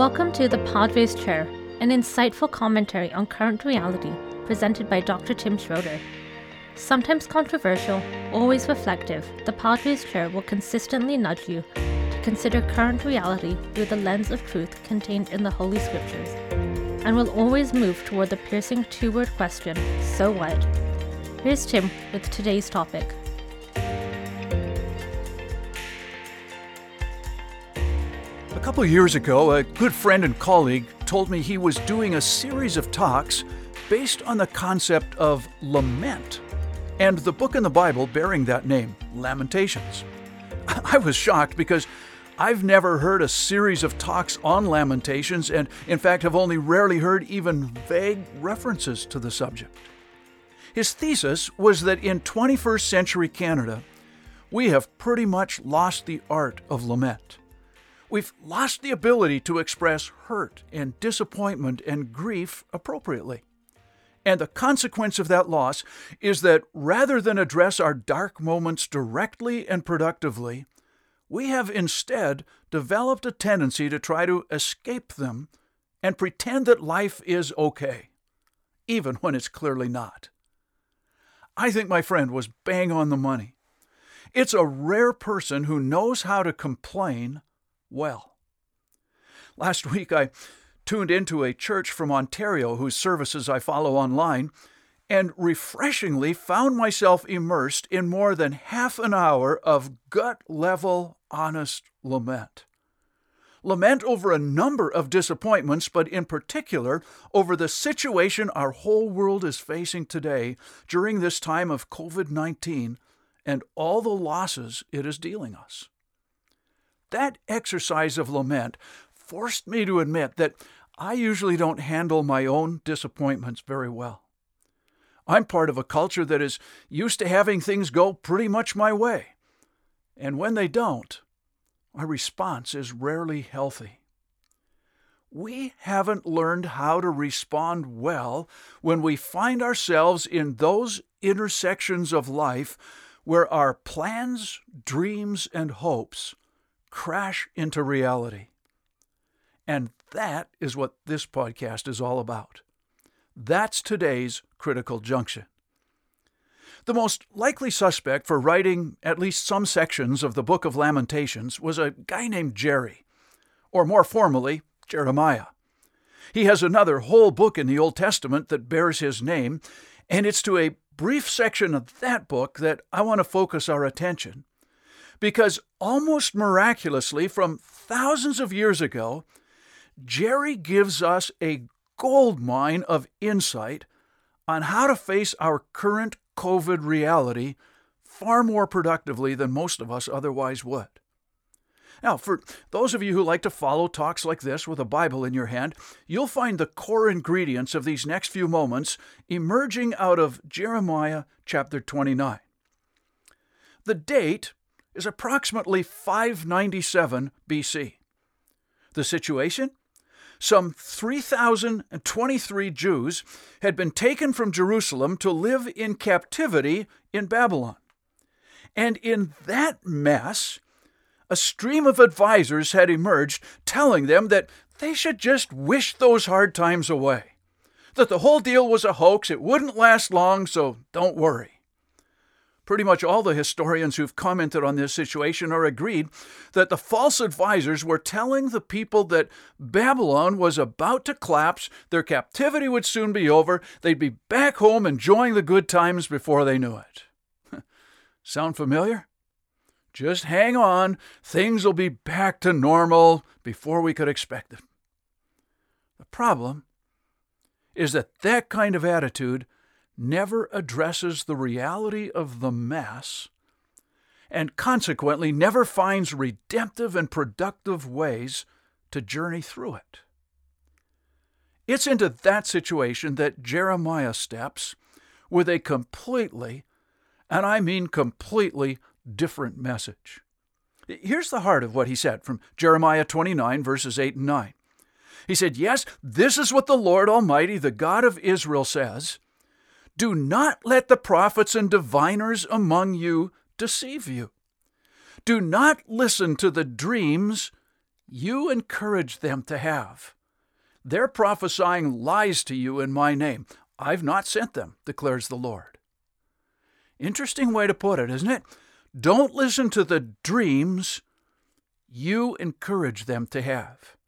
Welcome to the Padre's Chair, an insightful commentary on current reality presented by Dr. Tim Schroeder. Sometimes controversial, always reflective, the Padre's Chair will consistently nudge you to consider current reality through the lens of truth contained in the Holy Scriptures, and will always move toward the piercing two word question so what? Here's Tim with today's topic. Couple years ago, a good friend and colleague told me he was doing a series of talks based on the concept of lament and the book in the Bible bearing that name, Lamentations. I was shocked because I've never heard a series of talks on Lamentations and, in fact, have only rarely heard even vague references to the subject. His thesis was that in 21st century Canada, we have pretty much lost the art of lament. We've lost the ability to express hurt and disappointment and grief appropriately. And the consequence of that loss is that rather than address our dark moments directly and productively, we have instead developed a tendency to try to escape them and pretend that life is okay, even when it's clearly not. I think my friend was bang on the money. It's a rare person who knows how to complain well. Last week, I tuned into a church from Ontario whose services I follow online and refreshingly found myself immersed in more than half an hour of gut level, honest lament. Lament over a number of disappointments, but in particular over the situation our whole world is facing today during this time of COVID 19 and all the losses it is dealing us. That exercise of lament forced me to admit that I usually don't handle my own disappointments very well. I'm part of a culture that is used to having things go pretty much my way. And when they don't, my response is rarely healthy. We haven't learned how to respond well when we find ourselves in those intersections of life where our plans, dreams, and hopes crash into reality. And that is what this podcast is all about. That's today's critical junction. The most likely suspect for writing at least some sections of the Book of Lamentations was a guy named Jerry, or more formally, Jeremiah. He has another whole book in the Old Testament that bears his name, and it's to a brief section of that book that I want to focus our attention because almost miraculously, from thousands of years ago, Jerry gives us a gold mine of insight on how to face our current COVID reality far more productively than most of us otherwise would. Now, for those of you who like to follow talks like this with a Bible in your hand, you'll find the core ingredients of these next few moments emerging out of Jeremiah chapter 29. The date is approximately 597 BC. The situation? Some 3,023 Jews had been taken from Jerusalem to live in captivity in Babylon. And in that mess, a stream of advisers had emerged telling them that they should just wish those hard times away, that the whole deal was a hoax, it wouldn't last long, so don't worry. Pretty much all the historians who've commented on this situation are agreed that the false advisors were telling the people that Babylon was about to collapse, their captivity would soon be over, they'd be back home enjoying the good times before they knew it. Sound familiar? Just hang on, things will be back to normal before we could expect it. The problem is that that kind of attitude never addresses the reality of the mess and consequently never finds redemptive and productive ways to journey through it. It's into that situation that Jeremiah steps with a completely, and I mean completely, different message. Here's the heart of what he said from Jeremiah 29, verses 8 and 9. He said, Yes, this is what the Lord Almighty, the God of Israel, says. Do not let the prophets and diviners among you deceive you. Do not listen to the dreams you encourage them to have. They're prophesying lies to you in my name. I've not sent them, declares the Lord. Interesting way to put it, isn't it? Don't listen to the dreams you encourage them to have.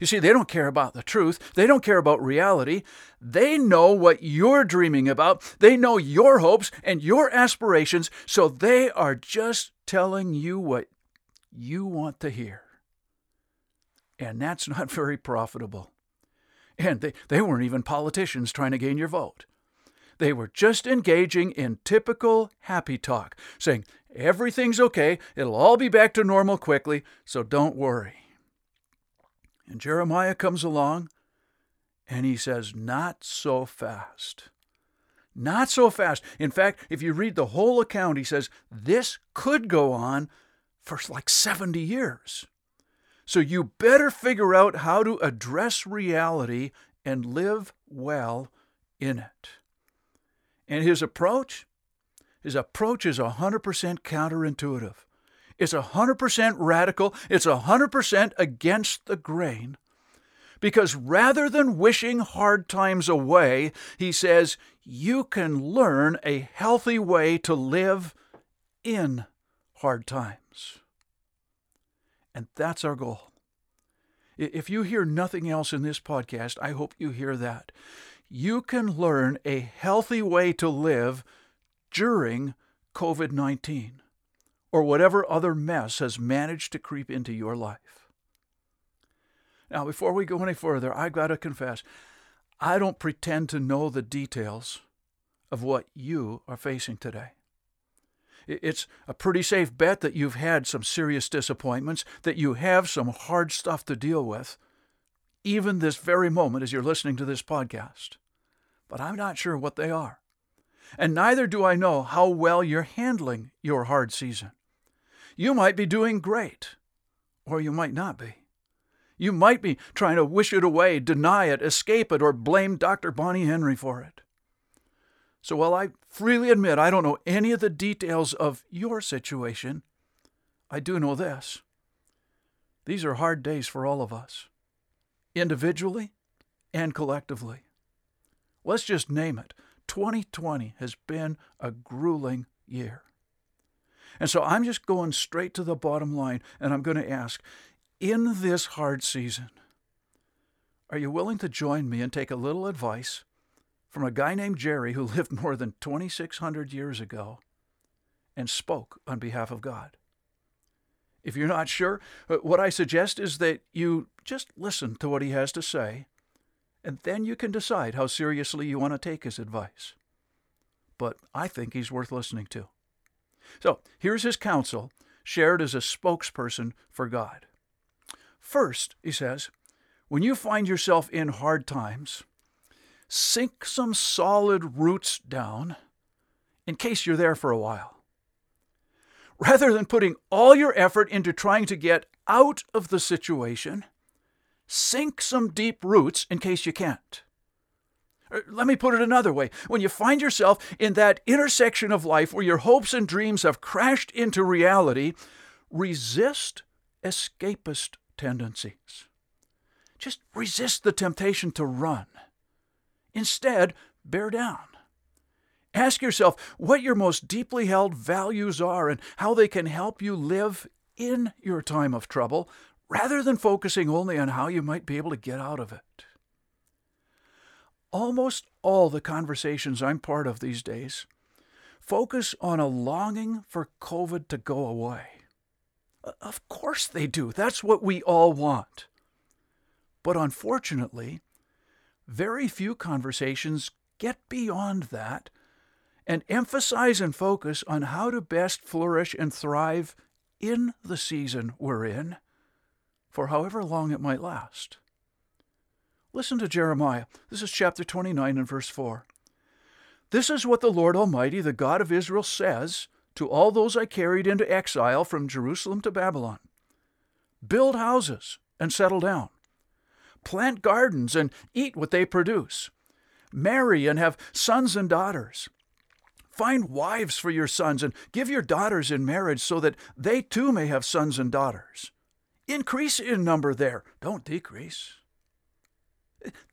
You see, they don't care about the truth. They don't care about reality. They know what you're dreaming about. They know your hopes and your aspirations, so they are just telling you what you want to hear. And that's not very profitable. And they, they weren't even politicians trying to gain your vote. They were just engaging in typical happy talk, saying, everything's okay, it'll all be back to normal quickly, so don't worry. And Jeremiah comes along and he says, Not so fast. Not so fast. In fact, if you read the whole account, he says, This could go on for like 70 years. So you better figure out how to address reality and live well in it. And his approach? His approach is 100% counterintuitive. It's 100% radical. It's 100% against the grain. Because rather than wishing hard times away, he says, you can learn a healthy way to live in hard times. And that's our goal. If you hear nothing else in this podcast, I hope you hear that. You can learn a healthy way to live during COVID 19 or whatever other mess has managed to creep into your life. Now, before we go any further, I've got to confess, I don't pretend to know the details of what you are facing today. It's a pretty safe bet that you've had some serious disappointments, that you have some hard stuff to deal with, even this very moment as you're listening to this podcast. But I'm not sure what they are. And neither do I know how well you're handling your hard season. You might be doing great, or you might not be. You might be trying to wish it away, deny it, escape it, or blame Dr. Bonnie Henry for it. So while I freely admit I don't know any of the details of your situation, I do know this. These are hard days for all of us, individually and collectively. Let's just name it. 2020 has been a grueling year. And so I'm just going straight to the bottom line and I'm going to ask in this hard season, are you willing to join me and take a little advice from a guy named Jerry who lived more than 2,600 years ago and spoke on behalf of God. If you're not sure, uh, what I suggest is that you just listen to what he has to say, and then you can decide how seriously you want to take his advice. But I think he's worth listening to. So here's his counsel, shared as a spokesperson for God. First, he says, when you find yourself in hard times, sink some solid roots down in case you're there for a while. Rather than putting all your effort into trying to get out of the situation, sink some deep roots in case you can't. Er, let me put it another way. When you find yourself in that intersection of life where your hopes and dreams have crashed into reality, resist escapist tendencies. Just resist the temptation to run. Instead, bear down. Ask yourself what your most deeply held values are and how they can help you live in your time of trouble rather than focusing only on how you might be able to get out of it. Almost all the conversations I'm part of these days focus on a longing for COVID to go away. Uh, of course they do. That's what we all want. But unfortunately, very few conversations get beyond that and emphasize and focus on how to best flourish and thrive in the season we're in for however long it might last. Listen to Jeremiah. This is chapter 29 and verse 4. This is what the Lord Almighty, the God of Israel, says to all those I carried into exile from Jerusalem to Babylon Build houses and settle down plant gardens and eat what they produce. Marry and have sons and daughters. Find wives for your sons and give your daughters in marriage so that they too may have sons and daughters. increase in number there, don't decrease.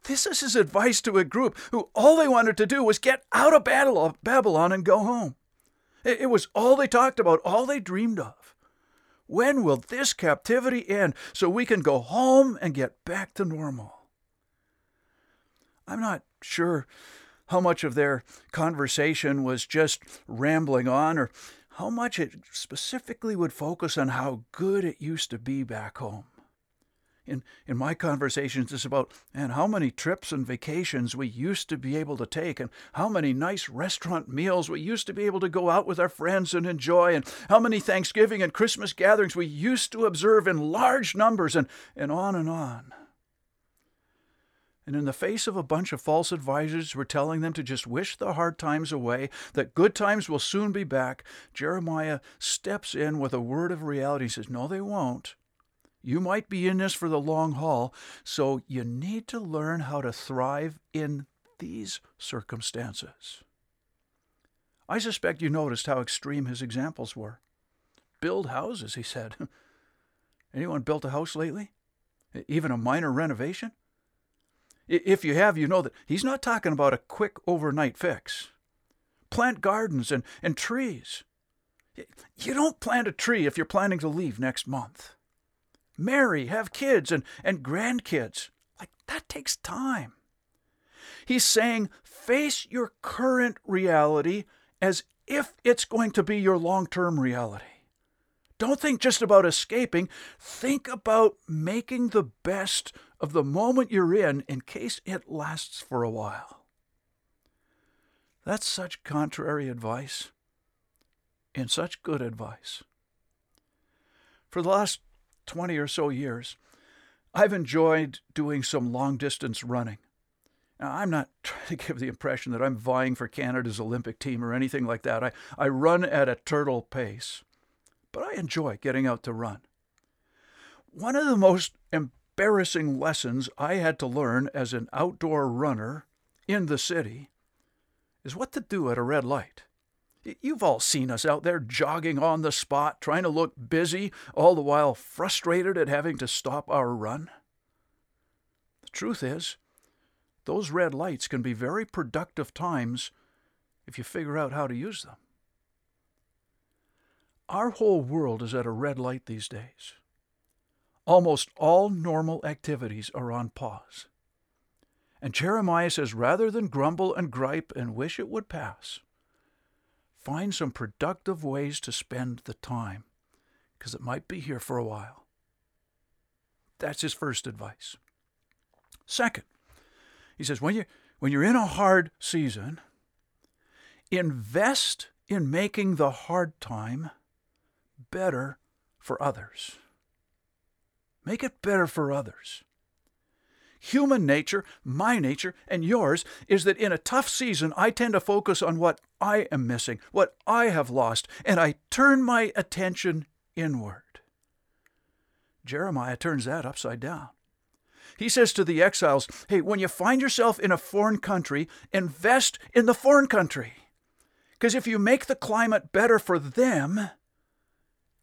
This is his advice to a group who all they wanted to do was get out of Babylon and go home. It was all they talked about, all they dreamed of. When will this captivity end so we can go home and get back to normal? I'm not sure how much of their conversation was just rambling on or how much it specifically would focus on how good it used to be back home. In, in my conversations, it's about and how many trips and vacations we used to be able to take, and how many nice restaurant meals we used to be able to go out with our friends and enjoy, and how many Thanksgiving and Christmas gatherings we used to observe in large numbers, and, and on and on. And in the face of a bunch of false advisors who were telling them to just wish the hard times away, that good times will soon be back, Jeremiah steps in with a word of reality. He says, No, they won't. You might be in this for the long haul, so you need to learn how to thrive in these circumstances. I suspect you noticed how extreme his examples were. Build houses, he said. Anyone built a house lately? Even a minor renovation? If you have, you know that he's not talking about a quick overnight fix. Plant gardens and, and trees. You don't plant a tree if you're planning to leave next month. Marry, have kids and, and grandkids. Like, that takes time. He's saying face your current reality as if it's going to be your long term reality. Don't think just about escaping. Think about making the best of the moment you're in in case it lasts for a while. That's such contrary advice and such good advice. For the last 20 or so years, I've enjoyed doing some long distance running. Now, I'm not trying to give the impression that I'm vying for Canada's Olympic team or anything like that. I, I run at a turtle pace but I enjoy getting out to run. One of the most embarrassing lessons I had to learn as an outdoor runner in the city is what to do at a red light. You've all seen us out there jogging on the spot, trying to look busy, all the while frustrated at having to stop our run. The truth is, those red lights can be very productive times if you figure out how to use them. Our whole world is at a red light these days. Almost all normal activities are on pause. And Jeremiah says rather than grumble and gripe and wish it would pass, find some productive ways to spend the time, because it might be here for a while. That's his first advice. Second, he says when you when you're in a hard season, invest in making the hard time better for others. Make it better for others. Human nature, my nature, and yours is that in a tough season, I tend to focus on what I am missing, what I have lost, and I turn my attention inward. Jeremiah turns that upside down. He says to the exiles, Hey, when you find yourself in a foreign country, invest in the foreign country. Because if you make the climate better for them,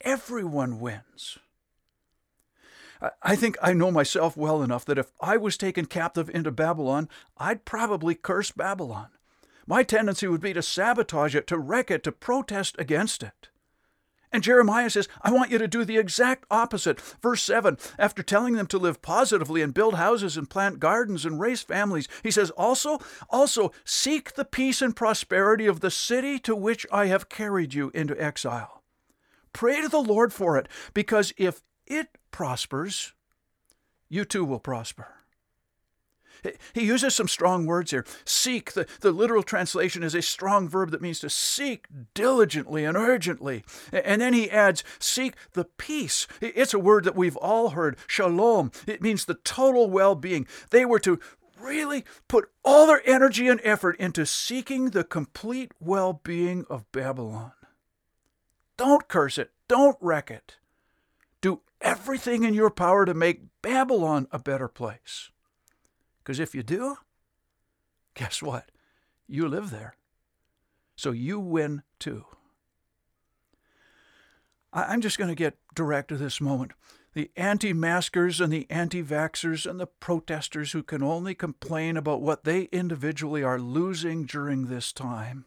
everyone wins. I think I know myself well enough that if I was taken captive into Babylon, I'd probably curse Babylon. My tendency would be to sabotage it, to wreck it, to protest against it. And Jeremiah says, I want you to do the exact opposite. Verse 7 After telling them to live positively and build houses and plant gardens and raise families, he says, Also, also seek the peace and prosperity of the city to which I have carried you into exile. Pray to the Lord for it, because if it prospers, you too will prosper. He uses some strong words here. Seek, the, the literal translation is a strong verb that means to seek diligently and urgently. And then he adds, seek the peace. It's a word that we've all heard, shalom. It means the total well being. They were to really put all their energy and effort into seeking the complete well being of Babylon. Don't curse it. Don't wreck it. Do everything in your power to make Babylon a better place. Because if you do, guess what? You live there. So you win too. I'm just going to get direct at this moment. The anti maskers and the anti vaxxers and the protesters who can only complain about what they individually are losing during this time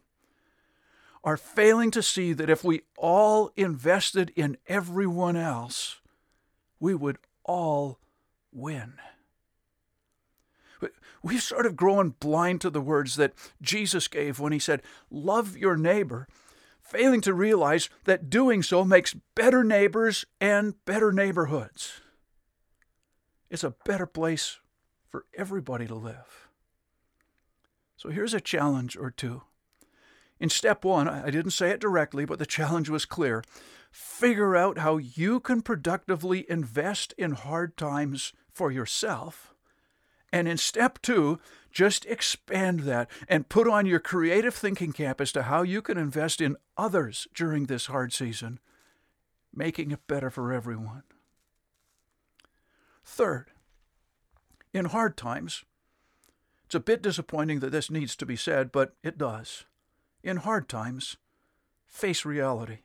are failing to see that if we all invested in everyone else, we would all win. We've sort of grown blind to the words that Jesus gave when he said, Love your neighbor, failing to realize that doing so makes better neighbors and better neighborhoods. It's a better place for everybody to live. So here's a challenge or two. In step one, I didn't say it directly, but the challenge was clear. Figure out how you can productively invest in hard times for yourself. And in step two, just expand that and put on your creative thinking cap as to how you can invest in others during this hard season, making it better for everyone. Third, in hard times, it's a bit disappointing that this needs to be said, but it does in hard times, face reality.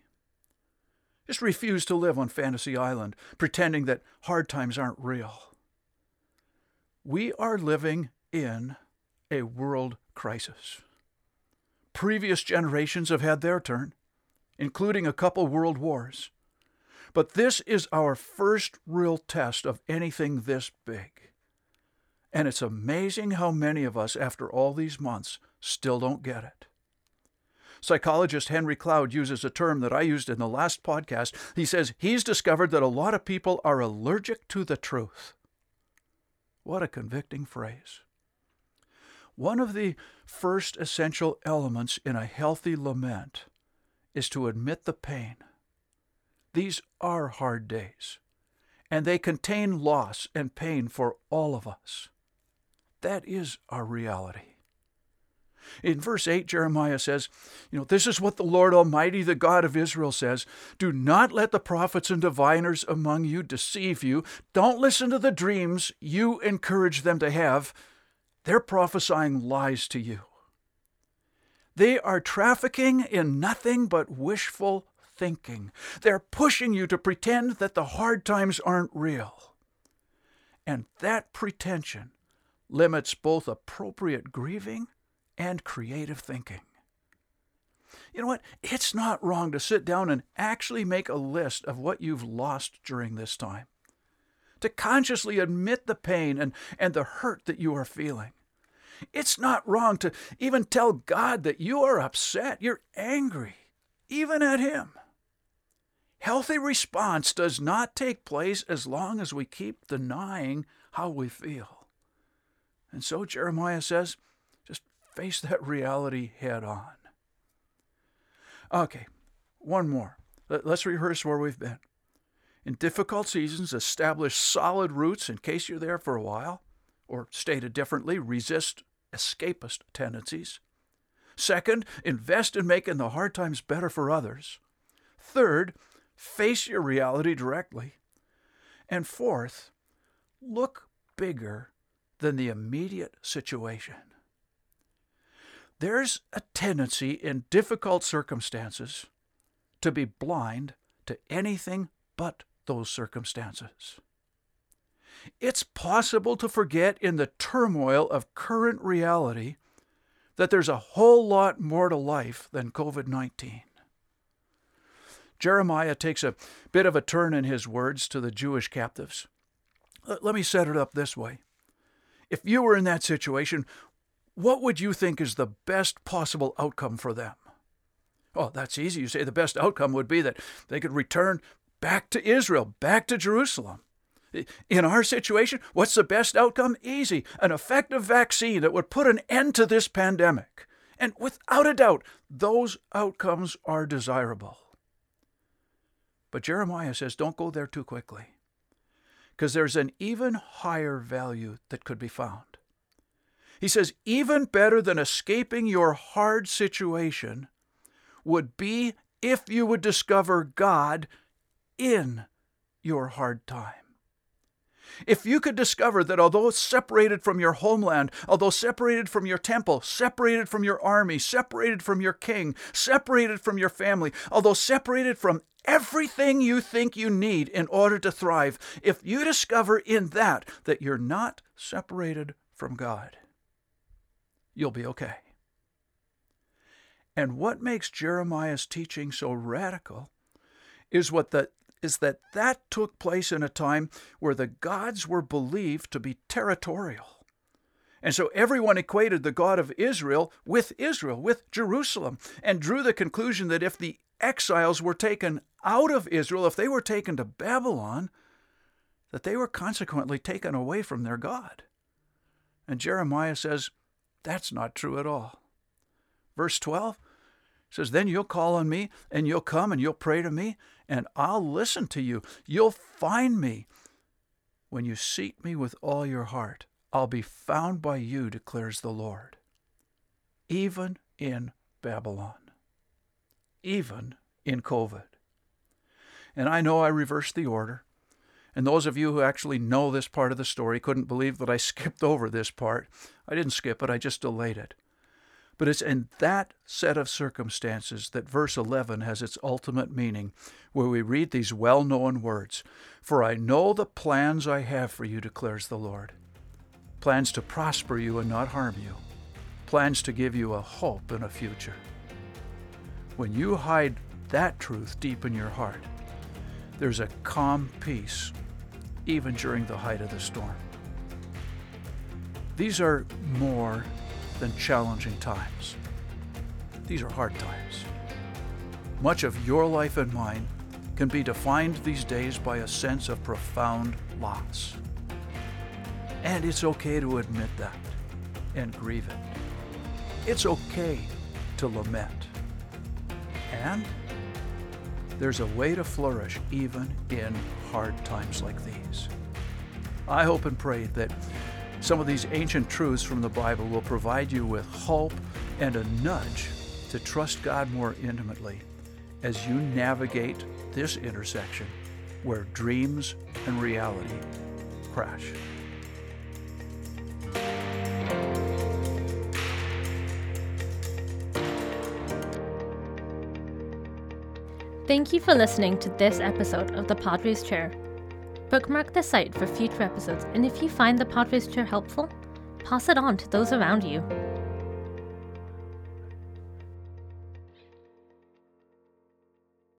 Just refuse to live on Fantasy Island, pretending that hard times aren't real. We are living in a world crisis. Previous generations have had their turn, including a couple world wars. But this is our first real test of anything this big. And it's amazing how many of us, after all these months, still don't get it. Psychologist Henry Cloud uses a term that I used in the last podcast. He says he's discovered that a lot of people are allergic to the truth. What a convicting phrase. One of the first essential elements in a healthy lament is to admit the pain. These are hard days, and they contain loss and pain for all of us. That is our reality. In verse 8, Jeremiah says, You know, this is what the Lord Almighty, the God of Israel, says Do not let the prophets and diviners among you deceive you. Don't listen to the dreams you encourage them to have. They're prophesying lies to you. They are trafficking in nothing but wishful thinking. They're pushing you to pretend that the hard times aren't real. And that pretension limits both appropriate grieving and creative thinking. You know what? It's not wrong to sit down and actually make a list of what you've lost during this time. To consciously admit the pain and, and the hurt that you are feeling. It's not wrong to even tell God that you are upset, you're angry, even at Him. Healthy response does not take place as long as we keep denying how we feel. And so Jeremiah says, face that reality head on. Okay, one more. Let's rehearse where we've been. In difficult seasons, establish solid roots in case you're there for a while, or stated differently, resist escapist tendencies. Second, invest in making the hard times better for others. Third, face your reality directly. And fourth, look bigger than the immediate situation. There's a tendency in difficult circumstances to be blind to anything but those circumstances. It's possible to forget in the turmoil of current reality that there's a whole lot more to life than COVID 19. Jeremiah takes a bit of a turn in his words to the Jewish captives. Let me set it up this way. If you were in that situation, what would you think is the best possible outcome for them? Oh, that's easy. You say the best outcome would be that they could return back to Israel, back to Jerusalem. In our situation, what's the best outcome? Easy. An effective vaccine that would put an end to this pandemic. And without a doubt, those outcomes are desirable. But Jeremiah says don't go there too quickly, because there's an even higher value that could be found. He says, even better than escaping your hard situation would be if you would discover God in your hard time. If you could discover that although separated from your homeland, although separated from your temple, separated from your army, separated from your king, separated from your family, although separated from everything you think you need in order to thrive, if you discover in that that you're not separated from God, you'll be okay. And what makes Jeremiah's teaching so radical is what the is that that took place in a time where the gods were believed to be territorial. And so everyone equated the God of Israel with Israel, with Jerusalem, and drew the conclusion that if the exiles were taken out of Israel, if they were taken to Babylon, that they were consequently taken away from their God. And Jeremiah says, that's not true at all. Verse 12 says, Then you'll call on me, and you'll come and you'll pray to me, and I'll listen to you. You'll find me. When you seek me with all your heart, I'll be found by you, declares the Lord. Even in Babylon, even in COVID. And I know I reversed the order. And those of you who actually know this part of the story couldn't believe that I skipped over this part. I didn't skip it, I just delayed it. But it's in that set of circumstances that verse 11 has its ultimate meaning, where we read these well known words For I know the plans I have for you, declares the Lord plans to prosper you and not harm you, plans to give you a hope and a future. When you hide that truth deep in your heart, there's a calm peace, even during the height of the storm. These are more than challenging times. These are hard times. Much of your life and mine can be defined these days by a sense of profound loss. And it's okay to admit that and grieve it. It's okay to lament. And there's a way to flourish even in hard times like these. I hope and pray that some of these ancient truths from the Bible will provide you with hope and a nudge to trust God more intimately as you navigate this intersection where dreams and reality crash. Thank you for listening to this episode of The Padre's Chair. Bookmark the site for future episodes, and if you find the Padre's Chair helpful, pass it on to those around you.